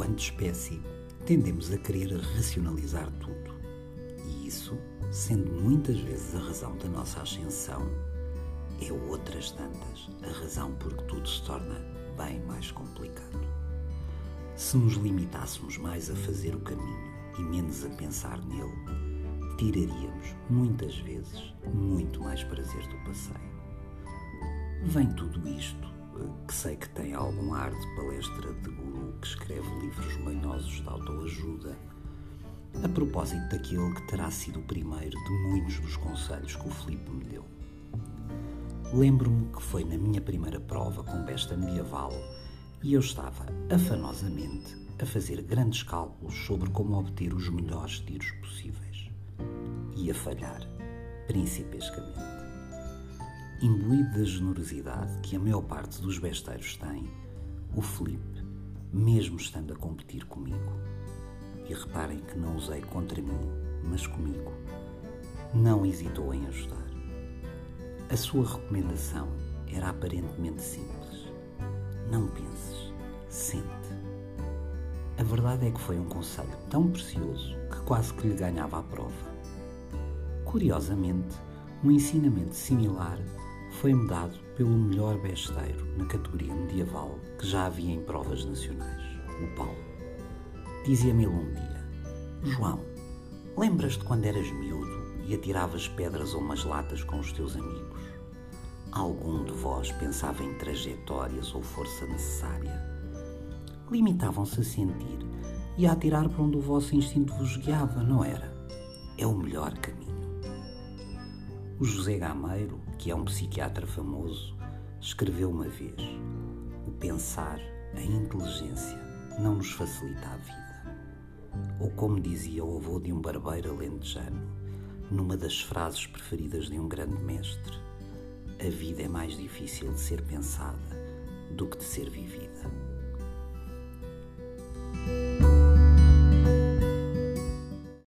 enquanto espécie, tendemos a querer racionalizar tudo. E isso, sendo muitas vezes a razão da nossa ascensão, é outras tantas a razão por que tudo se torna bem mais complicado. Se nos limitássemos mais a fazer o caminho e menos a pensar nele, tiraríamos, muitas vezes, muito mais prazer do passeio. Vem tudo isto, que sei que tem algum ar de palestra de guru que escreve livros manhosos de autoajuda, a propósito daquele que terá sido o primeiro de muitos dos conselhos que o Filipe me deu. Lembro-me que foi na minha primeira prova com besta medieval e eu estava afanosamente a fazer grandes cálculos sobre como obter os melhores tiros possíveis. E a falhar, principescamente. Imbuído da generosidade que a maior parte dos besteiros tem, o Felipe, mesmo estando a competir comigo, e reparem que não usei contra mim, mas comigo, não hesitou em ajudar. A sua recomendação era aparentemente simples. Não penses, sente. A verdade é que foi um conselho tão precioso que quase que lhe ganhava a prova. Curiosamente, um ensinamento similar foi-me dado pelo melhor besteiro na categoria medieval que já havia em provas nacionais, o Paulo. Dizia-me ele um dia: João, lembras-te quando eras miúdo e atiravas pedras ou umas latas com os teus amigos. Algum de vós pensava em trajetórias ou força necessária? Limitavam-se a sentir e a atirar para onde o vosso instinto vos guiava, não era? É o melhor caminho. O José Gameiro, que é um psiquiatra famoso, escreveu uma vez: O pensar, a inteligência, não nos facilita a vida. Ou como dizia o avô de um barbeiro alentejano, numa das frases preferidas de um grande mestre: A vida é mais difícil de ser pensada do que de ser vivida.